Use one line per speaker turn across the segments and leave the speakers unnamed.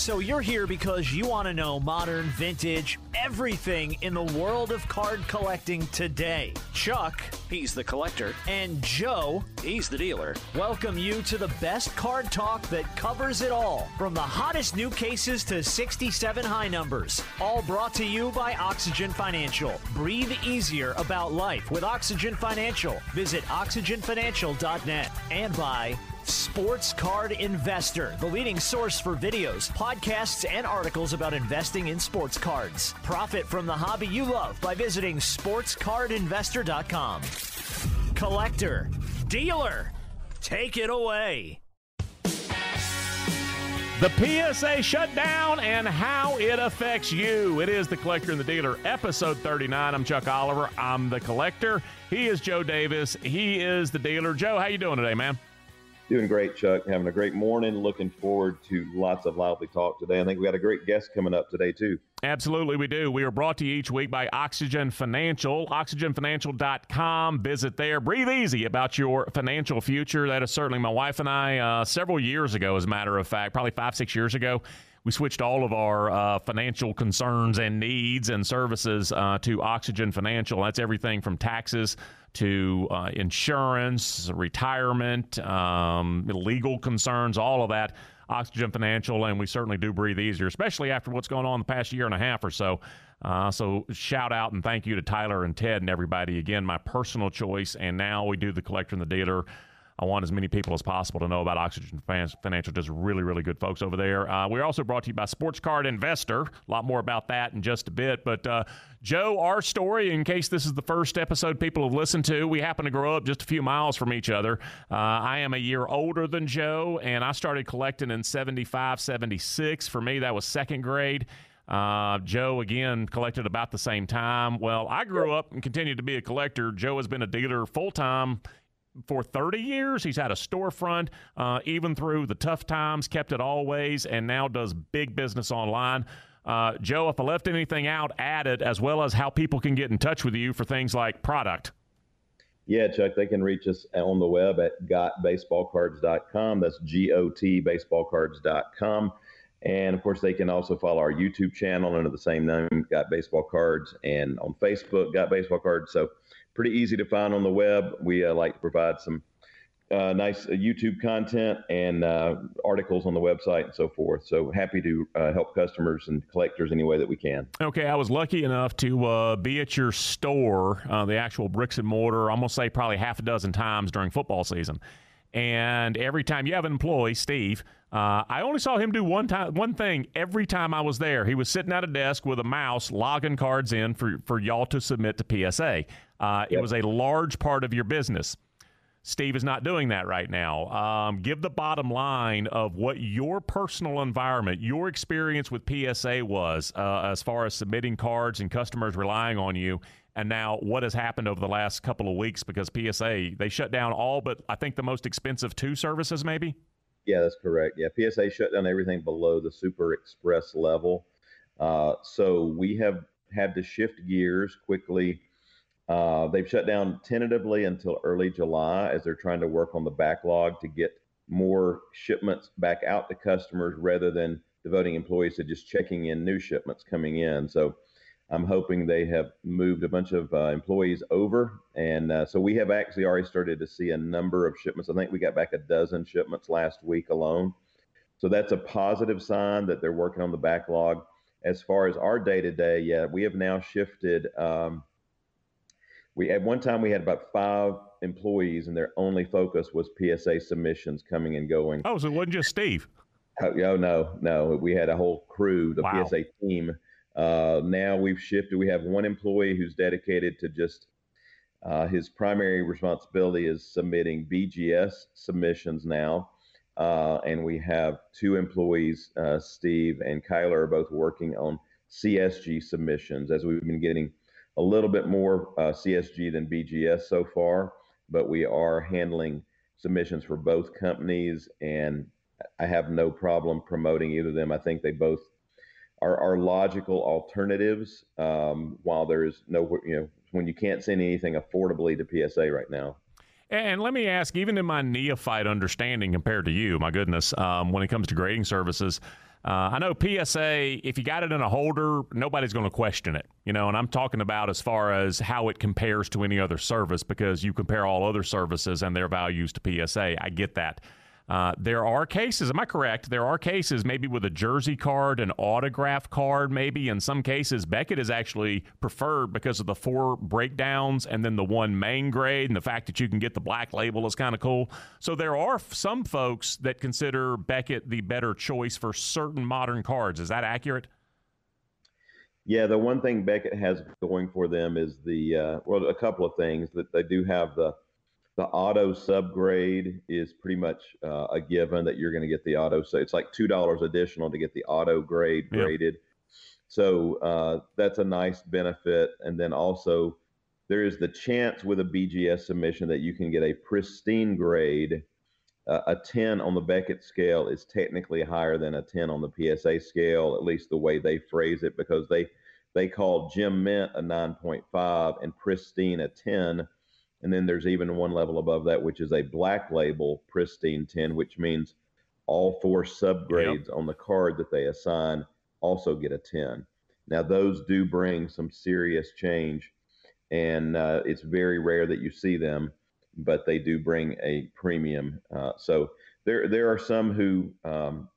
So you're here because you want to know modern, vintage, everything in the world of card collecting today. Chuck,
he's the collector,
and Joe,
he's the dealer.
Welcome you to the best card talk that covers it all, from the hottest new cases to 67 high numbers. All brought to you by Oxygen Financial. Breathe easier about life with Oxygen Financial. Visit oxygenfinancial.net and by Sports Card Investor, the leading source for videos, podcasts, and articles about investing in sports cards. Profit from the hobby you love by visiting sportscardinvestor.com. Collector, dealer, take it away.
The PSA shutdown and how it affects you. It is the collector and the dealer, episode 39. I'm Chuck Oliver. I'm the collector. He is Joe Davis. He is the dealer. Joe, how you doing today, man?
Doing great, Chuck. Having a great morning. Looking forward to lots of lively talk today. I think we got a great guest coming up today, too.
Absolutely, we do. We are brought to you each week by Oxygen Financial. OxygenFinancial.com. Visit there. Breathe easy about your financial future. That is certainly my wife and I, uh, several years ago, as a matter of fact, probably five, six years ago we switched all of our uh, financial concerns and needs and services uh, to Oxygen Financial. That's everything from taxes to uh, insurance, retirement, um, legal concerns, all of that. Oxygen Financial, and we certainly do breathe easier, especially after what's going on the past year and a half or so. Uh, so shout out and thank you to Tyler and Ted and everybody. Again, my personal choice, and now we do the collector and the dealer I want as many people as possible to know about Oxygen Financial. Just really, really good folks over there. Uh, we're also brought to you by Sports Card Investor. A lot more about that in just a bit. But uh, Joe, our story, in case this is the first episode people have listened to, we happen to grow up just a few miles from each other. Uh, I am a year older than Joe, and I started collecting in 75, 76. For me, that was second grade. Uh, Joe, again, collected about the same time. Well, I grew up and continued to be a collector. Joe has been a dealer full time for 30 years. He's had a storefront uh, even through the tough times, kept it always, and now does big business online. Uh, Joe, if I left anything out, added as well as how people can get in touch with you for things like product.
Yeah, Chuck, they can reach us on the web at gotbaseballcards.com. That's G O T baseballcards.com. And of course, they can also follow our YouTube channel under the same name, Got Baseball Cards, and on Facebook, Got Baseball Cards. So pretty easy to find on the web. We uh, like to provide some uh, nice uh, YouTube content and uh, articles on the website and so forth. So happy to uh, help customers and collectors any way that we can.
Okay, I was lucky enough to uh, be at your store, the actual bricks and mortar, I'm gonna say probably half a dozen times during football season. And every time you have an employee, Steve, uh, I only saw him do one time, one thing every time I was there. He was sitting at a desk with a mouse, logging cards in for for y'all to submit to PSA. Uh, yep. It was a large part of your business. Steve is not doing that right now. Um, give the bottom line of what your personal environment, your experience with PSA was uh, as far as submitting cards and customers relying on you, and now what has happened over the last couple of weeks because PSA they shut down all but I think the most expensive two services maybe.
Yeah, that's correct. Yeah, PSA shut down everything below the Super Express level. Uh, so we have had to shift gears quickly. Uh, they've shut down tentatively until early July as they're trying to work on the backlog to get more shipments back out to customers rather than devoting employees to just checking in new shipments coming in. So I'm hoping they have moved a bunch of uh, employees over. And uh, so we have actually already started to see a number of shipments. I think we got back a dozen shipments last week alone. So that's a positive sign that they're working on the backlog. As far as our day to day, yeah, we have now shifted. Um, we at one time we had about five employees, and their only focus was PSA submissions coming and going.
Oh, so it wasn't just Steve.
Oh, oh no, no, we had a whole crew, the wow. PSA team uh, now we've shifted. We have one employee who's dedicated to just uh, his primary responsibility is submitting BGS submissions now. uh, and we have two employees, uh, Steve and Kyler, are both working on CSG submissions as we've been getting a little bit more uh, CSG than BGS so far, but we are handling submissions for both companies, and I have no problem promoting either of them. I think they both are, are logical alternatives. Um, while there is no, you know, when you can't send anything affordably to PSA right now.
And let me ask, even in my neophyte understanding compared to you, my goodness, um, when it comes to grading services, uh, I know PSA, if you got it in a holder, nobody's going to question it. You know, and I'm talking about as far as how it compares to any other service because you compare all other services and their values to PSA. I get that. Uh, there are cases, am I correct? There are cases maybe with a jersey card, an autograph card, maybe. In some cases, Beckett is actually preferred because of the four breakdowns and then the one main grade and the fact that you can get the black label is kind of cool. So there are some folks that consider Beckett the better choice for certain modern cards. Is that accurate?
Yeah, the one thing Beckett has going for them is the, uh, well, a couple of things that they do have the, the auto subgrade is pretty much uh, a given that you're going to get the auto. So it's like two dollars additional to get the auto grade yeah. graded. So uh, that's a nice benefit. And then also there is the chance with a BGS submission that you can get a pristine grade. Uh, a 10 on the Beckett scale is technically higher than a 10 on the PSA scale, at least the way they phrase it, because they they call Gem Mint a 9.5 and pristine a 10 and then there's even one level above that, which is a black label pristine 10, which means all four subgrades yep. on the card that they assign also get a 10. Now, those do bring some serious change, and uh, it's very rare that you see them, but they do bring a premium. Uh, so there, there are some who um,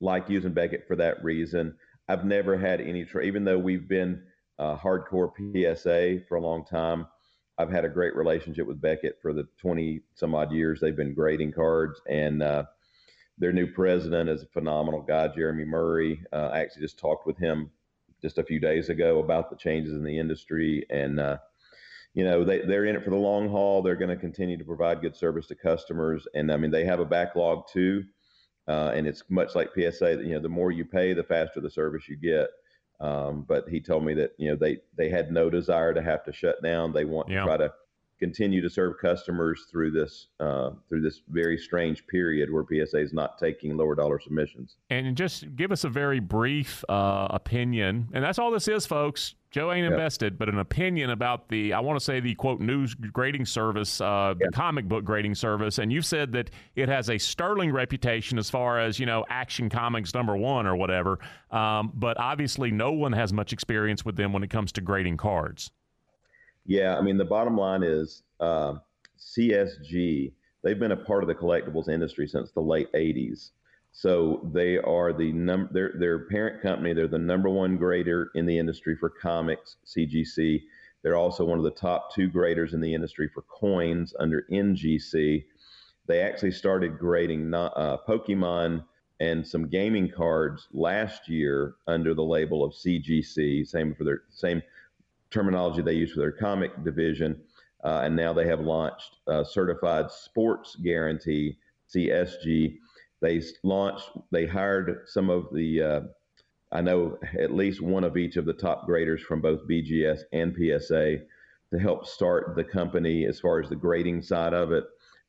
like using Beckett for that reason. I've never had any, tra- even though we've been uh, hardcore PSA for a long time I've had a great relationship with Beckett for the 20 some odd years they've been grading cards, and uh, their new president is a phenomenal guy, Jeremy Murray. Uh, I actually just talked with him just a few days ago about the changes in the industry, and uh, you know they they're in it for the long haul. They're going to continue to provide good service to customers, and I mean they have a backlog too, uh, and it's much like PSA. You know, the more you pay, the faster the service you get. Um, but he told me that you know they they had no desire to have to shut down. They want yeah. to try to continue to serve customers through this uh, through this very strange period where PSA is not taking lower dollar submissions.
And just give us a very brief uh, opinion, and that's all this is, folks. Joe ain't invested, but an opinion about the, I want to say the quote news grading service, uh, the comic book grading service. And you've said that it has a sterling reputation as far as, you know, action comics number one or whatever. Um, but obviously, no one has much experience with them when it comes to grading cards.
Yeah. I mean, the bottom line is uh, CSG, they've been a part of the collectibles industry since the late 80s. So they are the number their their parent company. They're the number one grader in the industry for comics, CGC. They're also one of the top two graders in the industry for coins under NGC. They actually started grading uh, Pokemon and some gaming cards last year under the label of CGC. Same for their same terminology they use for their comic division. Uh, and now they have launched certified sports guarantee CSG they launched, they hired some of the, uh, I know at least one of each of the top graders from both BGS and PSA to help start the company as far as the grading side of it.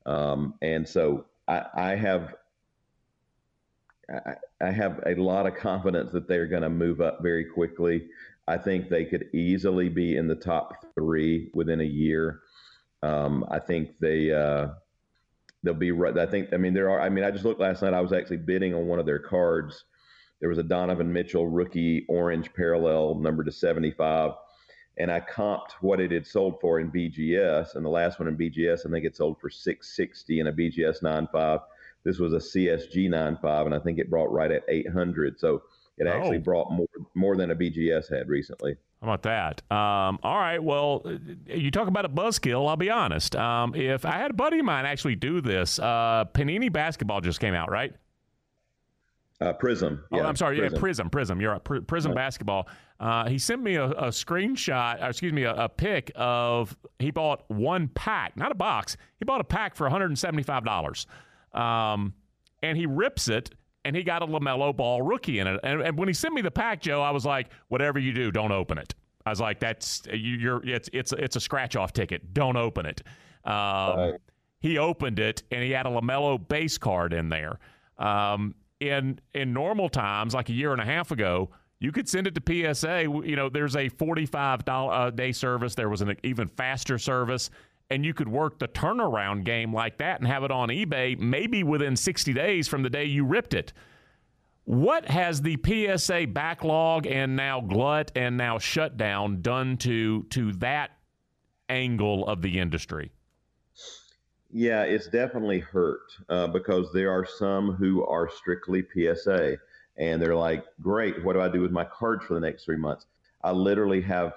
Um, and so I, I have I have a lot of confidence that they're going to move up very quickly. I think they could easily be in the top three within a year. Um, I think they uh, they'll be right. I think. I mean, there are. I mean, I just looked last night. I was actually bidding on one of their cards. There was a Donovan Mitchell rookie orange parallel number to 75, and I comped what it had sold for in BGS. And the last one in BGS, I think it sold for 660 in a BGS 95. This was a CSG 95, and I think it brought right at 800. So it actually oh. brought more more than a BGS had recently.
How about that? Um, all right. Well, you talk about a buzzkill. I'll be honest. Um, if I had a buddy of mine actually do this, uh, Panini basketball just came out, right?
Uh, Prism.
Oh, yeah, oh, I'm sorry. Prism. Yeah, Prism. Prism. You're right. Prism basketball. Uh, he sent me a, a screenshot, excuse me, a, a, pic of he bought one pack, not a box. He bought a pack for $175. Um, and he rips it and he got a LaMelo Ball rookie in it. And, and, when he sent me the pack, Joe, I was like, whatever you do, don't open it. I was like, that's you, are it's it's it's a scratch off ticket. Don't open it. Um, right. He opened it and he had a LaMelo base card in there. Um, in in normal times, like a year and a half ago, you could send it to PSA. You know, there's a forty-five dollar a day service. There was an even faster service and you could work the turnaround game like that and have it on eBay maybe within 60 days from the day you ripped it. What has the PSA backlog and now glut and now shutdown done to to that angle of the industry?
Yeah, it's definitely hurt uh, because there are some who are strictly PSA and they're like, great, what do I do with my cards for the next three months? I literally have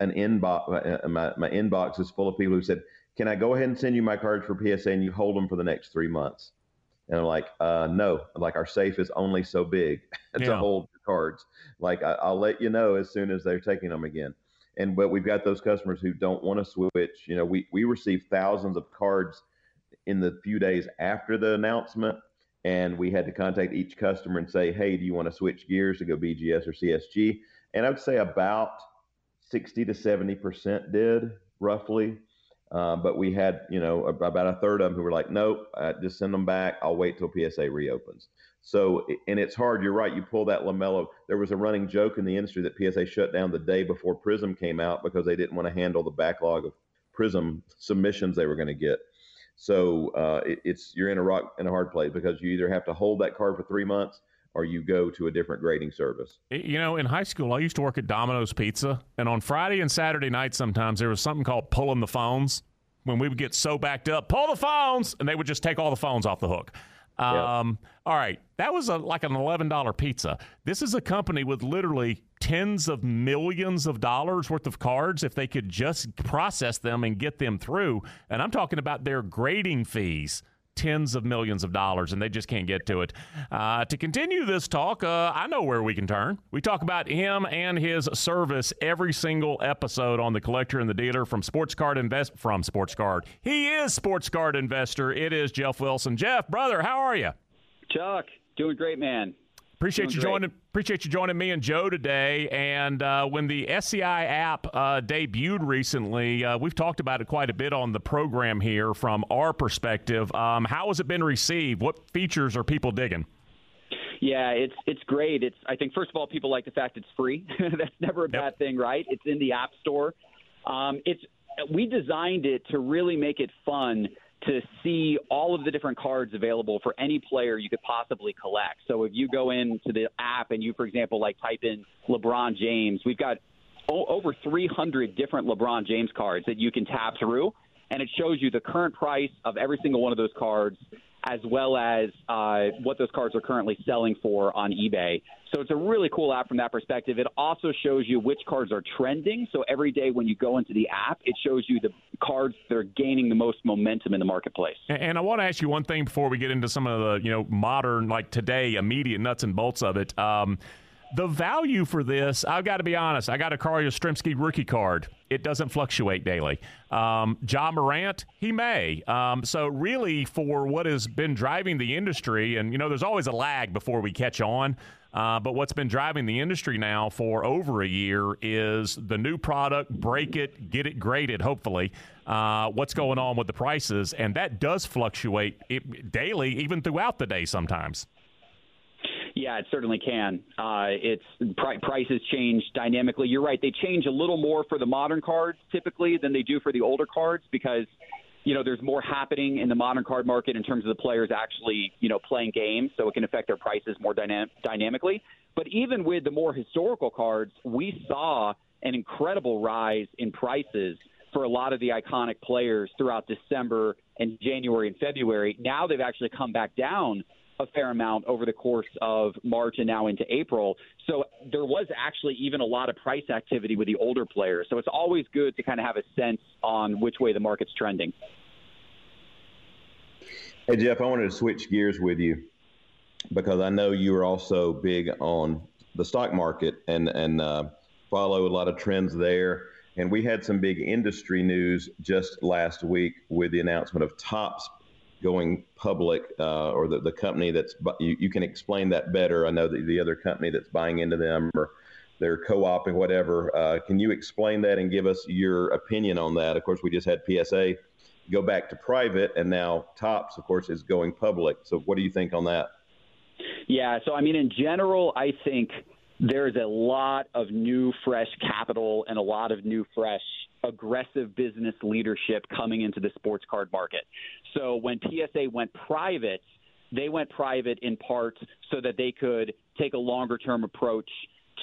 an inbox. Uh, my, my inbox is full of people who said, "Can I go ahead and send you my cards for PSA and you hold them for the next three months?" And I'm like, uh, "No, like our safe is only so big to yeah. hold cards. Like I, will let you know as soon as they're taking them again." And but we've got those customers who don't want to switch. You know, we we receive thousands of cards in the few days after the announcement, and we had to contact each customer and say, "Hey, do you want to switch gears to go BGS or CSG?" And I would say about 60 to 70% did roughly. Uh, but we had, you know, about a third of them who were like, nope, uh, just send them back. I'll wait till PSA reopens. So, and it's hard. You're right. You pull that LaMelo. There was a running joke in the industry that PSA shut down the day before Prism came out because they didn't want to handle the backlog of Prism submissions they were going to get. So uh, it, it's you're in a rock in a hard place because you either have to hold that card for three months or you go to a different grading service.
You know, in high school, I used to work at Domino's Pizza, and on Friday and Saturday nights, sometimes there was something called pulling the phones. When we would get so backed up, pull the phones, and they would just take all the phones off the hook. Um. All right, that was a, like an eleven dollar pizza. This is a company with literally tens of millions of dollars worth of cards if they could just process them and get them through. And I'm talking about their grading fees tens of millions of dollars, and they just can't get to it. Uh, to continue this talk, uh, I know where we can turn. We talk about him and his service every single episode on the Collector and the Dealer from Sports Card Invest from Sports Card. He is Sports Card Investor. It is Jeff Wilson. Jeff, brother, how are you?
Chuck, doing great, man.
Appreciate Doing you joining. Appreciate you joining me and Joe today. And uh, when the SCI app uh, debuted recently, uh, we've talked about it quite a bit on the program here from our perspective. Um, how has it been received? What features are people digging?
Yeah, it's it's great. It's I think first of all, people like the fact it's free. That's never a yep. bad thing, right? It's in the app store. Um, it's we designed it to really make it fun to see all of the different cards available for any player you could possibly collect. So if you go into the app and you, for example, like type in LeBron James, we've got o- over 300 different LeBron James cards that you can tap through, and it shows you the current price of every single one of those cards as well as uh, what those cards are currently selling for on eBay. So it's a really cool app from that perspective. It also shows you which cards are trending. So every day when you go into the app, it shows you the cards that are gaining the most momentum in the marketplace.
And I want to ask you one thing before we get into some of the you know modern like today immediate nuts and bolts of it. Um, the value for this, I've got to be honest, I got a Carl Yastrzemski rookie card. It doesn't fluctuate daily. Um, Ja Morant, he may. Um, so, really, for what has been driving the industry, and, you know, there's always a lag before we catch on. Uh, but what's been driving the industry now for over a year is the new product, break it, get it graded, hopefully. Uh, what's going on with the prices? And that does fluctuate daily, even throughout the day sometimes.
Yeah, it certainly can. Uh, it's prices change dynamically. You're right; they change a little more for the modern cards typically than they do for the older cards because you know there's more happening in the modern card market in terms of the players actually you know playing games, so it can affect their prices more dynam- dynamically. But even with the more historical cards, we saw an incredible rise in prices for a lot of the iconic players throughout December and January and February. Now they've actually come back down a fair amount over the course of March and now into April. So there was actually even a lot of price activity with the older players. So it's always good to kind of have a sense on which way the market's trending.
Hey, Jeff, I wanted to switch gears with you because I know you are also big on the stock market and, and uh, follow a lot of trends there. And we had some big industry news just last week with the announcement of Topps going public uh, or the, the company that's you, you can explain that better. I know that the other company that's buying into them or they're co-oping whatever. Uh, can you explain that and give us your opinion on that? Of course, we just had PSA go back to private, and now Topps of course, is going public. So, what do you think on that?
Yeah, so I mean, in general, I think there's a lot of new, fresh capital and a lot of new, fresh, aggressive business leadership coming into the sports card market. So when PSA went private, they went private in part so that they could take a longer term approach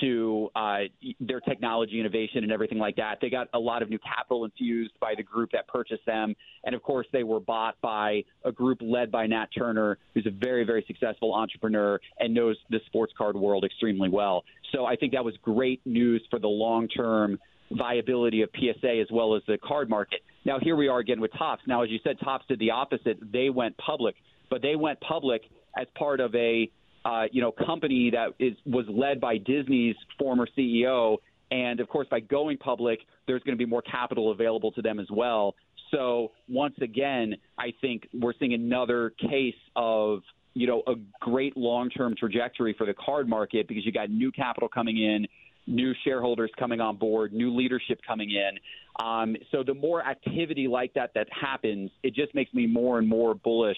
to uh, their technology innovation and everything like that. They got a lot of new capital infused by the group that purchased them. And of course, they were bought by a group led by Nat Turner, who's a very, very successful entrepreneur and knows the sports card world extremely well. So I think that was great news for the long term viability of PSA as well as the card market. Now, here we are again with Topps. Now, as you said, Topps did the opposite. They went public, but they went public as part of a uh, you know, company that is was led by Disney's former CEO. And of course, by going public, there's going to be more capital available to them as well. So once again, I think we're seeing another case of you know a great long-term trajectory for the card market because you got new capital coming in, new shareholders coming on board, new leadership coming in. Um, so the more activity like that that happens, it just makes me more and more bullish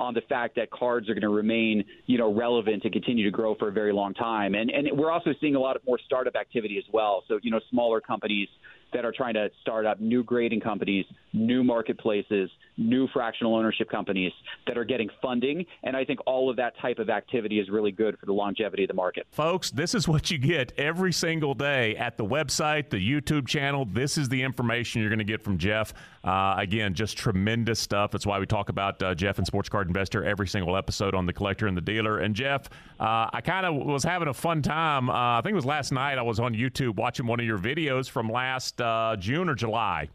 on the fact that cards are going to remain, you know, relevant and continue to grow for a very long time. And and we're also seeing a lot of more startup activity as well. So you know, smaller companies that are trying to start up new grading companies, new marketplaces, new fractional ownership companies that are getting funding. And I think all of that type of activity is really good for the longevity of the market.
Folks, this is what you get every single day at the website, the YouTube channel. This is the information you're going to get from Jeff. Uh, again, just tremendous stuff. That's why we talk about uh, Jeff and Sports Card Investor every single episode on the collector and the dealer. And Jeff, uh, I kind of was having a fun time. Uh, I think it was last night. I was on YouTube watching one of your videos from last uh, June or July,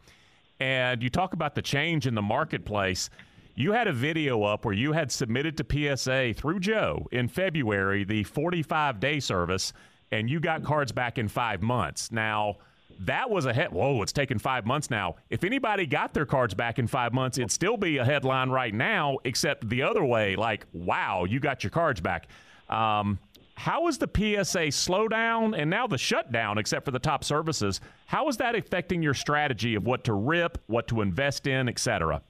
and you talk about the change in the marketplace. You had a video up where you had submitted to PSA through Joe in February the 45 day service, and you got cards back in five months. Now that was a head. Whoa, it's taken five months now. If anybody got their cards back in five months, it'd still be a headline right now, except the other way. Like, wow, you got your cards back. Um, how is the PSA slowdown and now the shutdown, except for the top services? How is that affecting your strategy of what to rip, what to invest in, et cetera?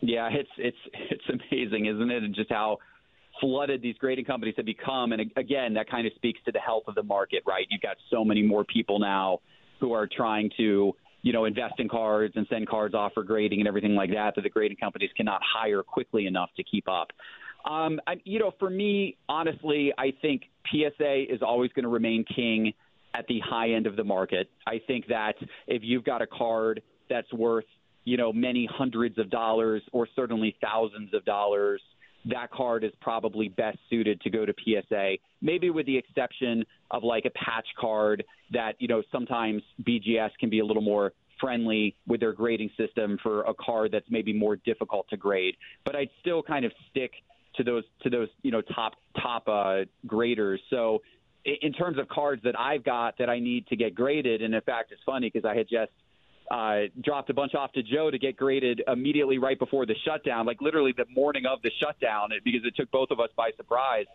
Yeah, it's it's it's amazing, isn't it? And just how flooded these grading companies have become. And again, that kind of speaks to the health of the market, right? You've got so many more people now who are trying to you know invest in cards and send cards off for grading and everything like that that the grading companies cannot hire quickly enough to keep up. Um, I, you know, for me, honestly, I think PSA is always going to remain king at the high end of the market. I think that if you've got a card that's worth you know many hundreds of dollars or certainly thousands of dollars that card is probably best suited to go to PSA, maybe with the exception of like a patch card that, you know, sometimes BGS can be a little more friendly with their grading system for a card that's maybe more difficult to grade. But I'd still kind of stick to those to those, you know, top top uh, graders. So in terms of cards that I've got that I need to get graded, and in fact, it's funny because I had just uh, dropped a bunch off to Joe to get graded immediately right before the shutdown, like literally the morning of the shutdown, because it took both of us by surprise.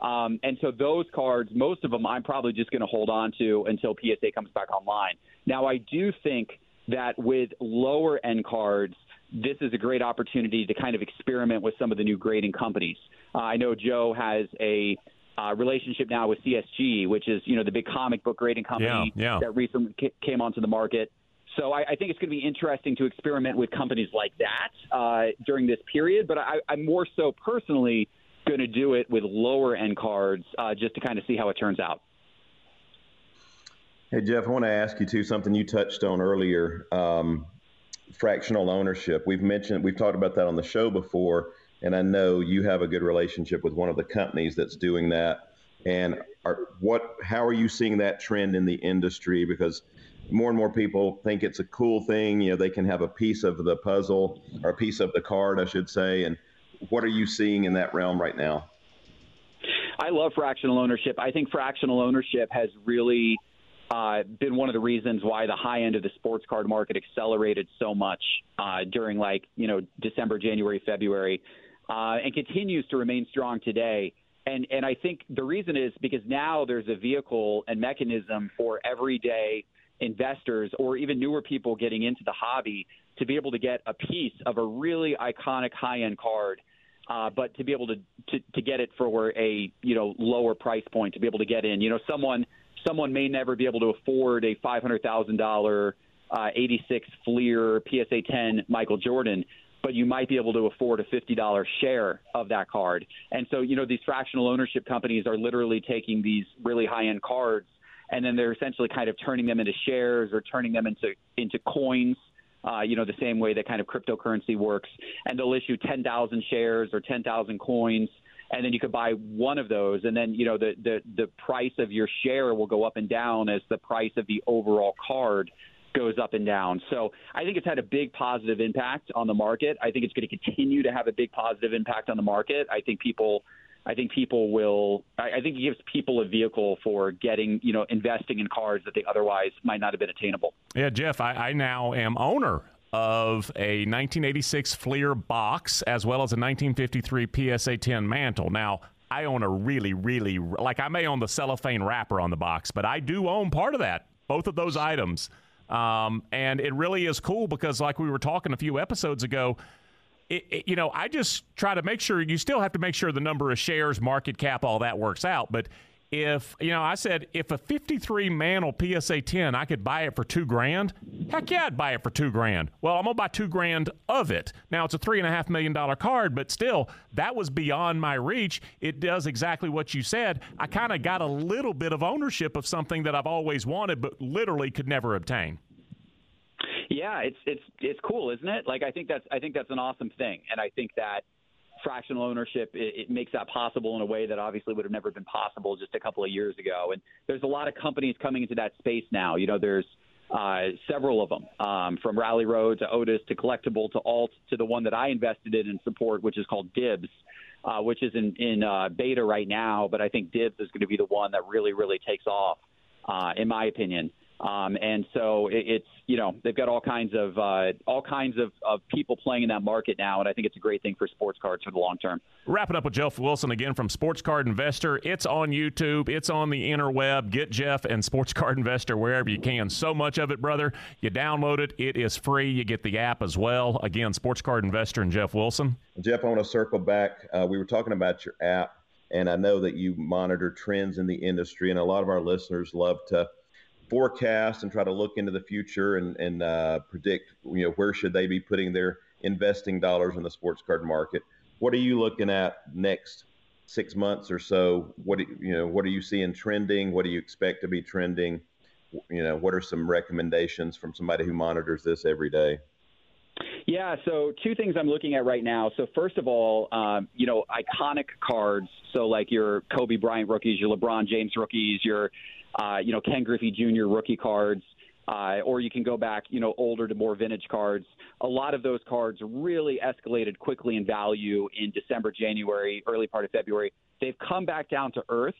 Um, and so those cards, most of them, I'm probably just going to hold on to until PSA comes back online. Now, I do think that with lower end cards, this is a great opportunity to kind of experiment with some of the new grading companies. Uh, I know Joe has a uh, relationship now with CSG, which is you know the big comic book grading company
yeah, yeah.
that recently came onto the market. So I, I think it's going to be interesting to experiment with companies like that uh, during this period. But I, I'm more so personally going to do it with lower end cards uh, just to kind of see how it turns out.
Hey Jeff, I want to ask you too something you touched on earlier. Um, fractional ownership. We've mentioned we've talked about that on the show before, and I know you have a good relationship with one of the companies that's doing that. And are, what? How are you seeing that trend in the industry? Because more and more people think it's a cool thing. You know, they can have a piece of the puzzle or a piece of the card, I should say. And what are you seeing in that realm right now?
I love fractional ownership. I think fractional ownership has really uh, been one of the reasons why the high end of the sports card market accelerated so much uh, during like you know December, January, February uh, and continues to remain strong today. And and I think the reason is because now there's a vehicle and mechanism for everyday investors or even newer people getting into the hobby to be able to get a piece of a really iconic high end card. Uh, but to be able to, to to get it for a you know lower price point to be able to get in, you know, someone someone may never be able to afford a five hundred thousand dollar uh, 86 Fleer PSA 10 Michael Jordan, but you might be able to afford a $50 share of that card. And so, you know, these fractional ownership companies are literally taking these really high end cards and then they're essentially kind of turning them into shares or turning them into into coins. Uh, you know, the same way that kind of cryptocurrency works, and they'll issue 10,000 shares or 10,000 coins, and then you could buy one of those, and then you know the the the price of your share will go up and down as the price of the overall card goes up and down. So I think it's had a big positive impact on the market. I think it's going to continue to have a big positive impact on the market. I think people. I think people will. I think it gives people a vehicle for getting, you know, investing in cars that they otherwise might not have been attainable.
Yeah, Jeff, I, I now am owner of a 1986 Fleer box as well as a 1953 PSA 10 mantle. Now, I own a really, really like I may own the cellophane wrapper on the box, but I do own part of that, both of those items. Um, and it really is cool because, like we were talking a few episodes ago, it, it, you know, I just try to make sure you still have to make sure the number of shares, market cap, all that works out. But if you know, I said if a 53 Mantle PSA 10, I could buy it for two grand. Heck yeah, I'd buy it for two grand. Well, I'm gonna buy two grand of it. Now it's a three and a half million dollar card, but still, that was beyond my reach. It does exactly what you said. I kind of got a little bit of ownership of something that I've always wanted, but literally could never obtain.
Yeah, it's it's it's cool, isn't it? Like I think that's I think that's an awesome thing, and I think that fractional ownership it, it, makes that possible in a way that obviously would have never been possible just a couple of years ago. And there's a lot of companies coming into that space now. You know, there's uh, several of them, um, from Rally Road to Otis to Collectable to Alt to the one that I invested in and support, which is called Dibbs. Uh, which is in, in uh, beta right now, but I think Dibbs is going to be the one that really, really takes off, uh, in my opinion. Um, and so it, it's you know they've got all kinds of uh, all kinds of, of people playing in that market now, and I think it's a great thing for sports cards for the long term.
Wrapping up with Jeff Wilson again from Sports Card Investor. It's on YouTube. It's on the interweb. Get Jeff and Sports Card Investor wherever you can. So much of it, brother. You download it. It is free. You get the app as well. Again, Sports Card Investor and Jeff Wilson.
Jeff, I want to circle back. Uh, we were talking about your app, and I know that you monitor trends in the industry, and a lot of our listeners love to forecast and try to look into the future and, and uh, predict, you know, where should they be putting their investing dollars in the sports card market. What are you looking at next six months or so? What you know, what are you seeing trending? What do you expect to be trending? You know, what are some recommendations from somebody who monitors this every day?
Yeah, so two things I'm looking at right now. So first of all, um, you know, iconic cards. So like your Kobe Bryant rookies, your LeBron James rookies, your uh, you know, Ken Griffey Jr. rookie cards, uh, or you can go back, you know, older to more vintage cards. A lot of those cards really escalated quickly in value in December, January, early part of February. They've come back down to earth.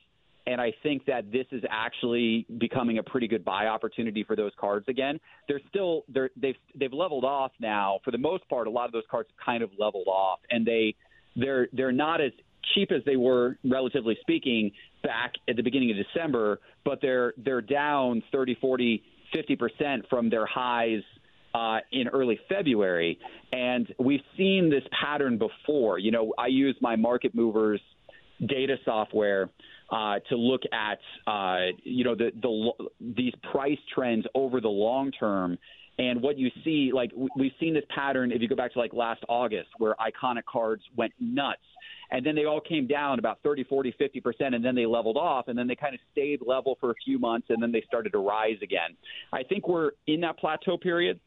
And I think that this is actually becoming a pretty good buy opportunity for those cards again. They're still they're they've they've leveled off now. For the most part, a lot of those cards have kind of leveled off, and they they're they're not as cheap as they were, relatively speaking, back at the beginning of December, but they're they're down 30, 40, 50 percent from their highs uh, in early February, and we've seen this pattern before. You know, I use my market movers data software uh, to look at uh, you know the, the these price trends over the long term. And what you see, like we've seen this pattern if you go back to like last August, where iconic cards went nuts and then they all came down about 30, 40, 50 percent, and then they leveled off, and then they kind of stayed level for a few months, and then they started to rise again. I think we're in that plateau period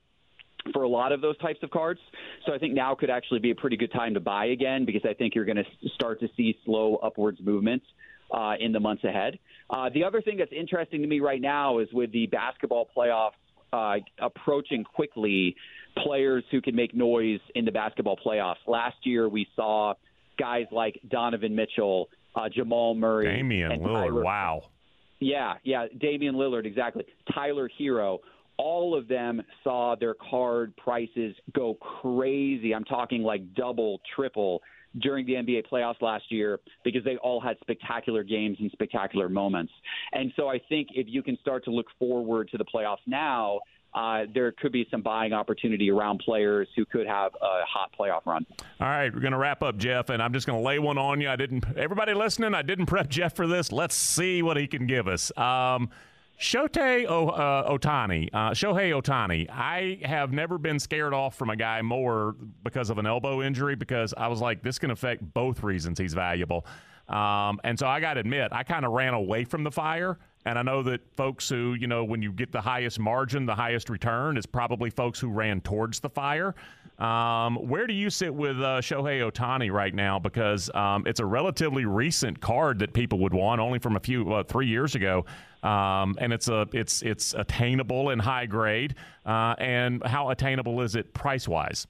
for a lot of those types of cards. So I think now could actually be a pretty good time to buy again because I think you're going to start to see slow upwards movements uh, in the months ahead. Uh, the other thing that's interesting to me right now is with the basketball playoffs uh, approaching quickly, players who can make noise in the basketball playoffs. Last year we saw guys like Donovan Mitchell, uh, Jamal Murray,
Damian Lillard.
Tyler,
wow.
Yeah, yeah, Damian Lillard, exactly. Tyler Herro. All of them saw their card prices go crazy. I'm talking like double, triple during the NBA playoffs last year because they all had spectacular games and spectacular moments. And so I think if you can start to look forward to the playoffs now, uh, there could be some buying opportunity around players who could have a hot playoff run.
All right, we're going to wrap up, Jeff, and I'm just going to lay one on you. I didn't. Everybody listening, I didn't prep Jeff for this. Let's see what he can give us. Um, Shohei uh, Ohtani, uh, Shohei Ohtani. I have never been scared off from a guy more because of an elbow injury because I was like, this can affect both reasons he's valuable. Um, and so I got to admit, I kind of ran away from the fire. And I know that folks who, you know, when you get the highest margin, the highest return is probably folks who ran towards the fire. Um, where do you sit with uh, Shohei Ohtani right now? Because um, it's a relatively recent card that people would want, only from a few uh, three years ago, um, and it's a it's it's attainable and high grade. Uh, and how attainable is it price wise?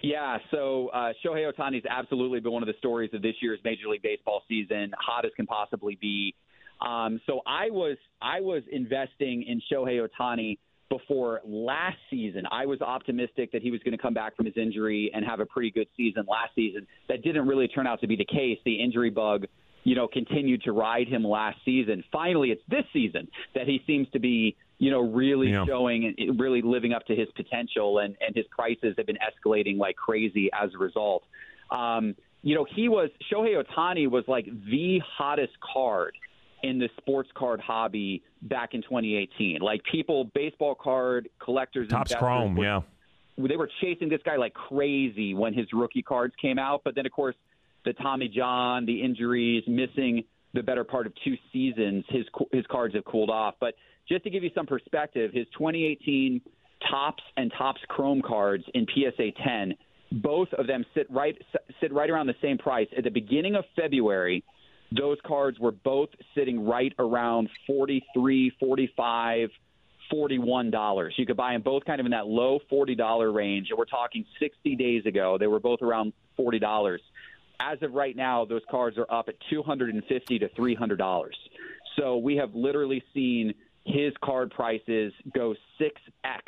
Yeah, so uh, Shohei Ohtani has absolutely been one of the stories of this year's Major League Baseball season, hot as can possibly be. Um, so I was I was investing in Shohei Ohtani before last season. I was optimistic that he was going to come back from his injury and have a pretty good season last season. That didn't really turn out to be the case. The injury bug, you know, continued to ride him last season. Finally, it's this season that he seems to be, you know, really yeah. showing and really living up to his potential, and and his prices have been escalating like crazy as a result. Um, you know, he was Shohei Ohtani was like the hottest card in the sports card hobby back in 2018. Like people, baseball card collectors,
Topps Chrome,
were,
yeah.
They were chasing this guy like crazy when his rookie cards came out. But then, of course, the Tommy John, the injuries, missing the better part of two seasons, his his cards have cooled off. But just to give you some perspective, his 2018 Topps and Topps Chrome cards in PSA 10, both of them sit right sit right around the same price at the beginning of February those cards were both sitting right around 43 45 $41. You could buy them both kind of in that low $40 range. And we're talking 60 days ago, they were both around $40. As of right now, those cards are up at 250 to $300. So we have literally seen his card prices go 6x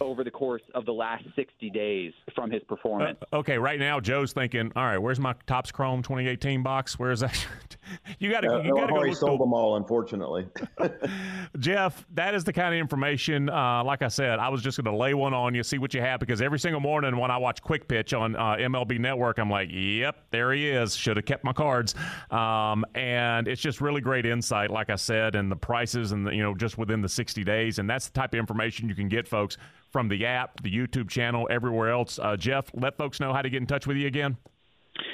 over the course of the last 60 days from his performance.
Uh, okay, right now Joe's thinking, all right, where's my Topps Chrome 2018 box? Where is that? you got to uh, you got to
go. sold them all, unfortunately.
Jeff, that is the kind of information. Uh, like I said, I was just going to lay one on you, see what you have, because every single morning when I watch Quick Pitch on uh, MLB Network, I'm like, yep, there he is. Should have kept my cards. Um, and it's just really great insight, like I said, and the prices, and the, you know, just within the 60 days, and that's the type of information you can get, folks from the app, the YouTube channel, everywhere else. Uh, Jeff, let folks know how to get in touch with you again.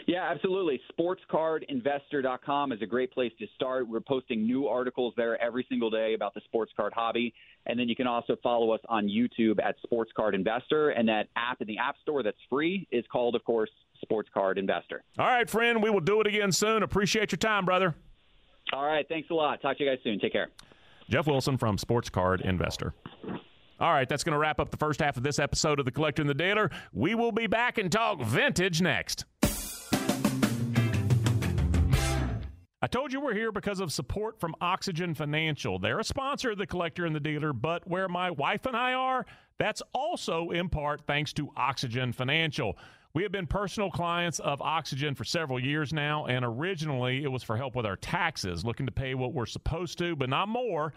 Yeah, absolutely. SportsCardInvestor.com is a great place to start. We're posting new articles there every single day about the sports card hobby. And then you can also follow us on YouTube at Sports Card Investor. And that app in the App Store that's free is called, of course, Sports Card Investor.
All right, friend. We will do it again soon. Appreciate your time, brother.
All right. Thanks a lot. Talk to you guys soon. Take care.
Jeff Wilson from Sports Card Investor. All right, that's going to wrap up the first half of this episode of The Collector and the Dealer. We will be back and talk vintage next. I told you we're here because of support from Oxygen Financial. They're a sponsor of The Collector and the Dealer, but where my wife and I are, that's also in part thanks to Oxygen Financial. We have been personal clients of Oxygen for several years now, and originally it was for help with our taxes, looking to pay what we're supposed to, but not more.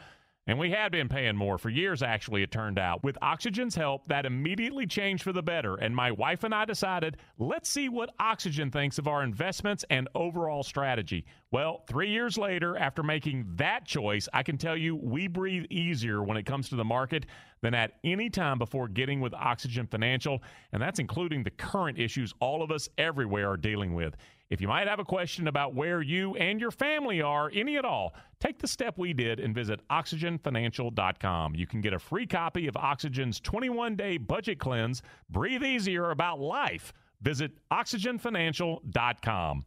And we had been paying more for years, actually, it turned out. With Oxygen's help, that immediately changed for the better. And my wife and I decided, let's see what Oxygen thinks of our investments and overall strategy. Well, three years later, after making that choice, I can tell you we breathe easier when it comes to the market than at any time before getting with Oxygen Financial. And that's including the current issues all of us everywhere are dealing with. If you might have a question about where you and your family are, any at all, take the step we did and visit oxygenfinancial.com. You can get a free copy of Oxygen's 21 day budget cleanse. Breathe easier about life. Visit oxygenfinancial.com.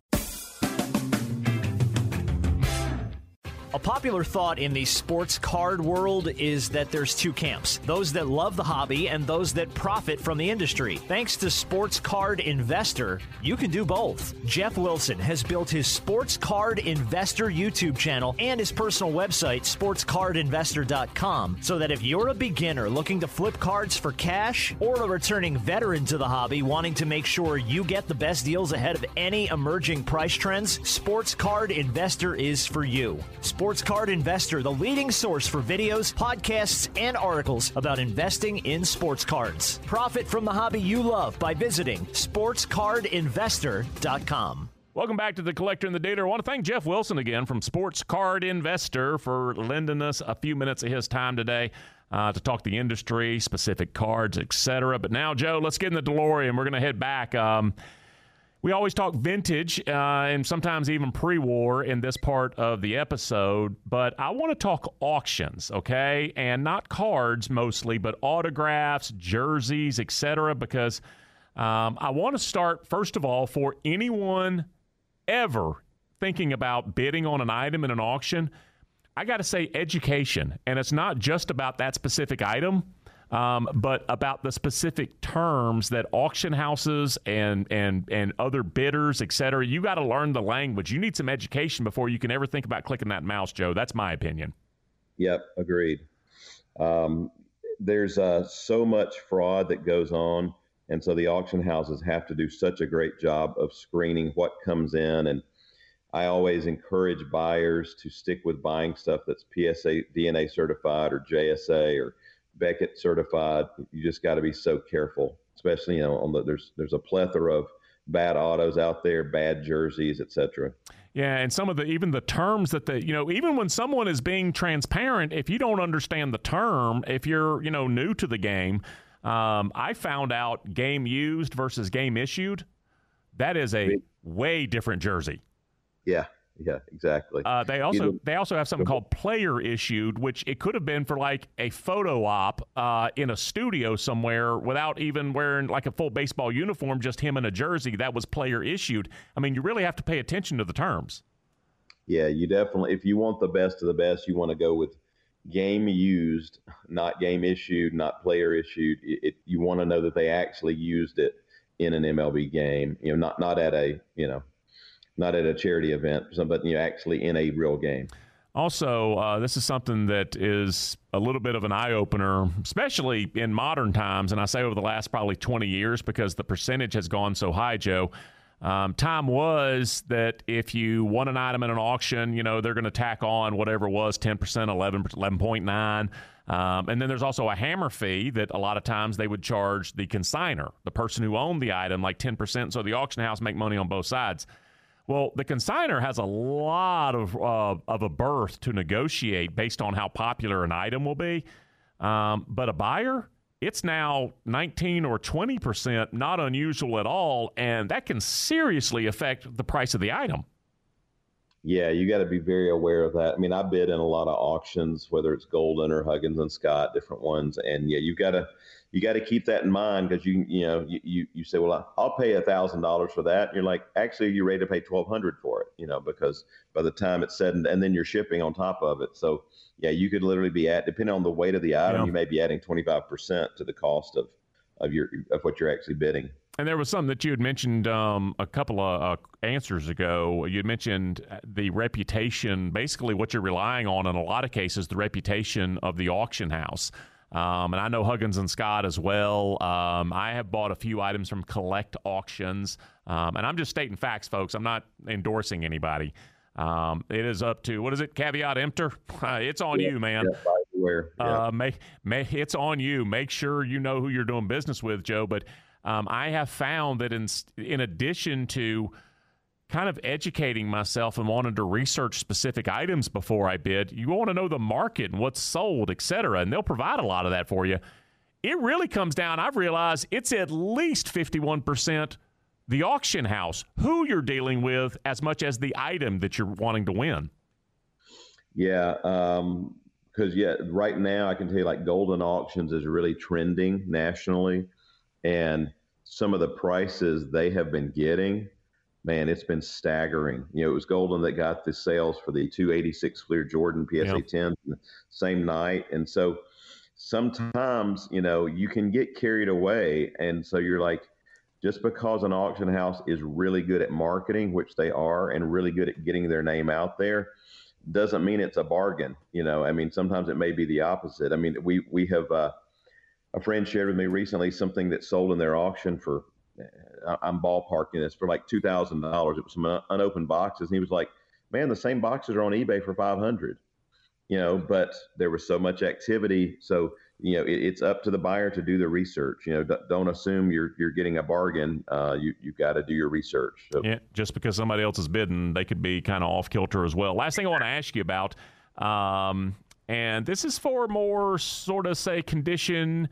A popular thought in the sports card world is that there's two camps those that love the hobby and those that profit from the industry. Thanks to Sports Card Investor, you can do both. Jeff Wilson has built his Sports Card Investor YouTube channel and his personal website, sportscardinvestor.com, so that if you're a beginner looking to flip cards for cash or a returning veteran to the hobby wanting to make sure you get the best deals ahead of any emerging price trends, Sports Card Investor is for you. Sports Card Investor, the leading source for videos, podcasts, and articles about investing in sports cards. Profit from the hobby you love by visiting sportscardinvestor.com.
Welcome back to the Collector and the Dealer. I want to thank Jeff Wilson again from Sports Card Investor for lending us a few minutes of his time today uh, to talk the industry, specific cards, etc. But now, Joe, let's get in the DeLorean. We're going to head back. Um, we always talk vintage uh, and sometimes even pre war in this part of the episode, but I want to talk auctions, okay? And not cards mostly, but autographs, jerseys, etc. because um, I want to start, first of all, for anyone ever thinking about bidding on an item in an auction. I got to say, education. And it's not just about that specific item um, but about the specific terms that auction houses and and and other bidders, et cetera. You got to learn the language. You need some education before you can ever think about clicking that mouse, Joe. That's my opinion.
Yep, agreed. Um, there's uh, so much fraud that goes on, and so the auction houses have to do such a great job of screening what comes in and I always encourage buyers to stick with buying stuff that's PSA DNA certified or JSA or Beckett certified. You just got to be so careful, especially you know on the there's there's a plethora of bad autos out there, bad jerseys, etc.
Yeah, and some of the even the terms that the you know even when someone is being transparent, if you don't understand the term, if you're you know new to the game, um, I found out game used versus game issued. That is a way different jersey.
Yeah, yeah, exactly.
Uh, they also they also have something called player issued, which it could have been for like a photo op uh, in a studio somewhere without even wearing like a full baseball uniform, just him in a jersey. That was player issued. I mean, you really have to pay attention to the terms.
Yeah, you definitely. If you want the best of the best, you want to go with game used, not game issued, not player issued. It, it, you want to know that they actually used it in an MLB game. You know, not not at a you know not at a charity event, but you know, actually in a real game.
Also, uh, this is something that is a little bit of an eye opener, especially in modern times. And I say over the last probably 20 years because the percentage has gone so high, Joe. Um, time was that if you won an item in an auction, you know, they're going to tack on whatever it was 10%, 11, 11.9. Um, and then there's also a hammer fee that a lot of times they would charge the consigner, the person who owned the item, like 10%. So the auction house make money on both sides. Well, the consigner has a lot of uh, of a berth to negotiate based on how popular an item will be. Um, but a buyer, it's now 19 or 20 percent, not unusual at all, and that can seriously affect the price of the item.
Yeah, you got to be very aware of that. I mean, I bid in a lot of auctions, whether it's Goldin or Huggins and Scott, different ones, and yeah, you got to you got to keep that in mind because you you know you, you, you say well I'll pay a thousand dollars for that and you're like actually you're ready to pay twelve hundred for it you know because by the time it's said and, and, then you're shipping on top of it so yeah you could literally be at depending on the weight of the item yeah. you may be adding twenty five percent to the cost of of your of what you're actually bidding.
And there was something that you had mentioned um, a couple of uh, answers ago. You mentioned the reputation, basically what you're relying on in a lot of cases, the reputation of the auction house. Um, and I know Huggins and Scott as well. Um, I have bought a few items from Collect Auctions, um, and I'm just stating facts, folks. I'm not endorsing anybody. Um, it is up to what is it? Caveat emptor. Uh, it's on yeah, you, man.
Yeah,
yeah. Uh, may, may, it's on you. Make sure you know who you're doing business with, Joe. But um, I have found that in in addition to kind of educating myself and wanting to research specific items before I bid. You want to know the market and what's sold, et cetera, and they'll provide a lot of that for you. It really comes down, I've realized it's at least 51% the auction house, who you're dealing with, as much as the item that you're wanting to win.
Yeah. Um, because yeah, right now I can tell you like Goldin auctions is really trending nationally, and some of the prices they have been getting man, it's been staggering. You know, it was Goldin that got the sales for the 286 Fleer Jordan PSA yep. 10 the same night. And so sometimes, you know, you can get carried away. And so you're like, just because an auction house is really good at marketing, which they are, and really good at getting their name out there, doesn't mean it's a bargain. You know, I mean, sometimes it may be the opposite. I mean, we we have uh, a friend shared with me recently something that sold in their auction for I'm ballparking this for like two thousand dollars. It was some unopened boxes, and he was like, "Man, the same boxes are on eBay for five hundred. You know, but there was so much activity, so you know it, it's up to the buyer to do the research. You know, don't assume you're you're getting a bargain. Uh, you you've got to do your research.
So. Yeah, just because somebody else is bidding, they could be kind of off kilter as well. Last thing I want to ask you about, um, and this is for more sort of say condition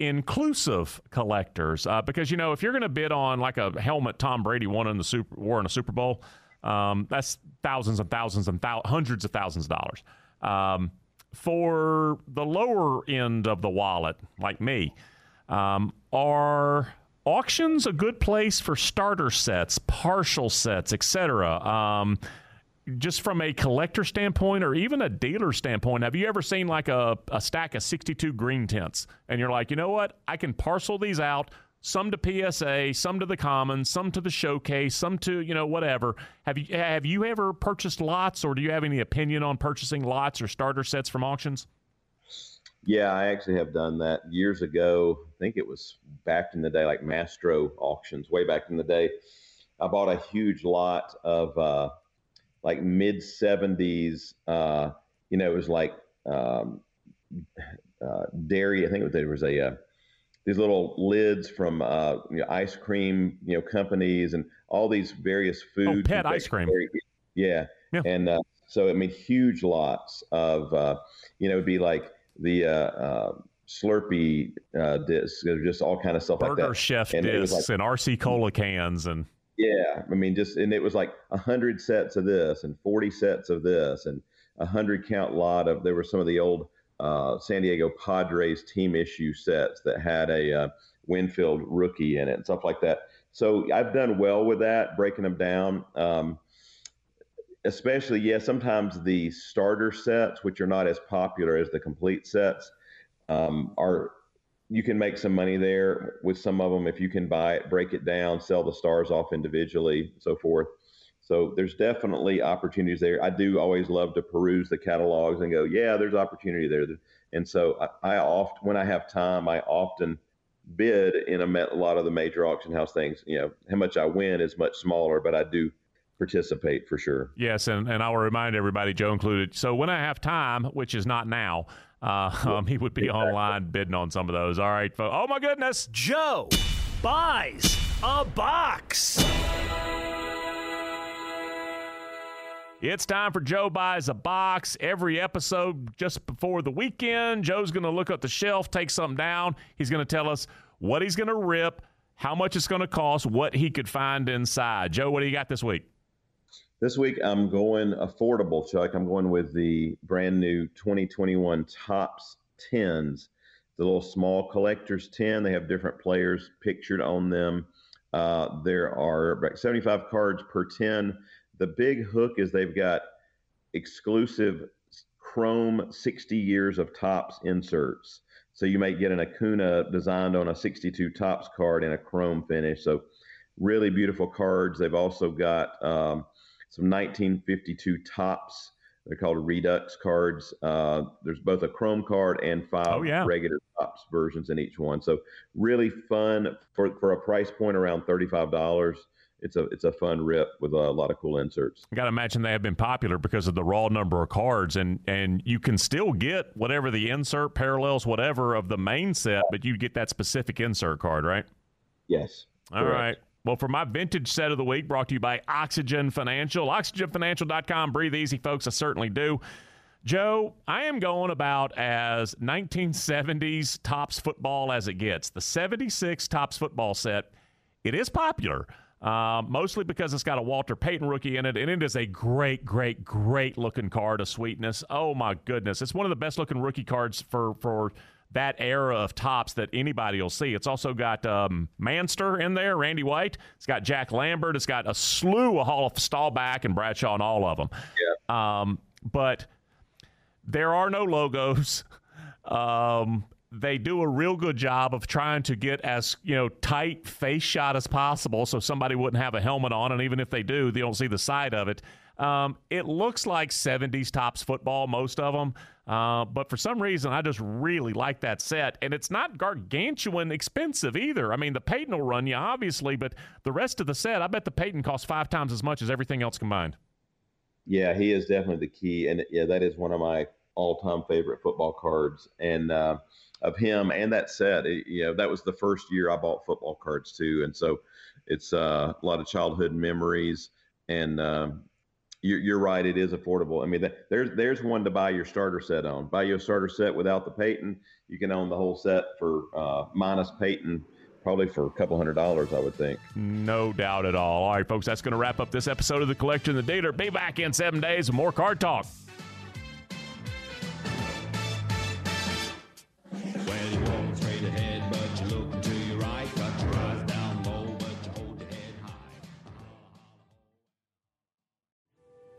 inclusive collectors uh, because you know if you're going to bid on like a helmet Tom Brady won in the super wore in a Super Bowl, um, that's thousands and thousands and thou- hundreds of thousands of dollars. Um, for the lower end of the wallet, like me, um, are auctions a good place for starter sets, partial sets, etc. Just from a collector standpoint or even a dealer standpoint, have you ever seen like a, a stack of 62 green tints and you're like, you know what? I can parcel these out, some to PSA, some to the commons, some to the showcase, some to, you know, whatever. Have you have you ever purchased lots or do you have any opinion on purchasing lots or starter sets from auctions?
Yeah, I actually have done that years ago. I think it was back in the day, like Mastro auctions, way back in the day. I bought a huge lot of uh, like mid 70s. Uh, you know, it was like um, uh, dairy. I think there was a uh, these little lids from uh, you know, ice cream, you know, companies and all these various food.
Oh, pet ice cream.
yeah. yeah. And uh, so, I mean, huge lots of, uh, you know, it'd be like the uh, uh, Slurpee uh, discs, just all kind of stuff
Burger
like that.
Chef and discs like, and RC Cola cans and
yeah, I mean, just and it was like a hundred sets of this and forty sets of this and a hundred count lot of. There were some of the old uh, San Diego Padres team issue sets that had a uh, Winfield rookie in it and stuff like that. So I've done well with that, breaking them down. Um, especially, yeah, sometimes the starter sets, which are not as popular as the complete sets, um, are you can make some money there with some of them if you can buy it, break it down, sell the stars off individually, so forth. So there's definitely opportunities there. I do always love to peruse the catalogs and go, yeah, there's opportunity there. And so I, I often, when I have time, I often bid in a, a lot of the major auction house things. You know, how much I win is much smaller, but I do participate for sure.
Yes, and, and I will remind everybody, Joe included. So when I have time, which is not now, uh, um, he would be exactly. online bidding on some of those. All right, folks. Oh my goodness,
Joe buys a box.
It's time for Joe Buys a Box. Every episode just before the weekend, Joe's going to look up the shelf, take something down. He's going to tell us what he's going to rip, how much it's going to cost, what he could find inside. Joe, what do you got this week?
This week I'm going affordable, Chuck. I'm going with the brand new 2021 Topps 10s, the little small collector's 10. They have different players pictured on them. Uh, there are about 75 cards per 10. The big hook is they've got exclusive chrome 60 years of Topps inserts. So you might get an Acuna designed on a 62 Topps card in a chrome finish. So really beautiful cards. They've also got um, some 1952 Topps. They're called Redux cards. Uh, there's both a Chrome card and five oh, yeah. regular Topps versions in each one. So really fun for for a price point around thirty five dollars. It's a it's a fun rip with a lot of cool inserts.
I got to imagine they have been popular because of the raw number of cards, and and you can still get whatever the insert parallels, whatever of the main set, but you get that specific insert card, right?
Yes.
All correct. right. Well, for my vintage set of the week, brought to you by Oxygen Financial, oxygenfinancial.com. Breathe easy, folks. I certainly do. Joe, I am going about as 1970s Topps football as it gets. The 76 Topps football set, it is popular, uh, mostly because it's got a Walter Payton rookie in it, and it is a great, great, great looking card of sweetness. Oh, my goodness. It's one of the best looking rookie cards for, for that era of Topps that anybody will see. It's also got um, Manster in there, Randy White. It's got Jack Lambert. It's got a slew of Hall of Staubach and Bradshaw and all of them.
Yeah.
Um, but there are no logos. Um, they do a real good job of trying to get as you know tight face shot as possible, so somebody wouldn't have a helmet on, and even if they do, they don't see the side of it. Um, it looks like 70s Topps football, most of them. Uh, but for some reason, I just really like that set. And it's not gargantuan expensive either. I mean, the Payton will run you, obviously, but the rest of the set, I bet the Payton costs five times as much as everything else combined.
Yeah, he is definitely the key. And yeah, that is one of my all time favorite football cards. And, uh, of him and that set. It, you know, that was the first year I bought football cards too, and so it's uh, a lot of childhood memories. And um, you're, you're, right, it is affordable. I mean, that, there's there's one to buy your starter set on. Buy your starter set without the Payton. You can own the whole set for uh, minus Payton probably for a couple hundred dollars, I would think.
No doubt at all. All right, folks, that's going to wrap up this episode of the Collection and the Dealer. Be back in seven days with more card talk.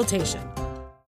consultation.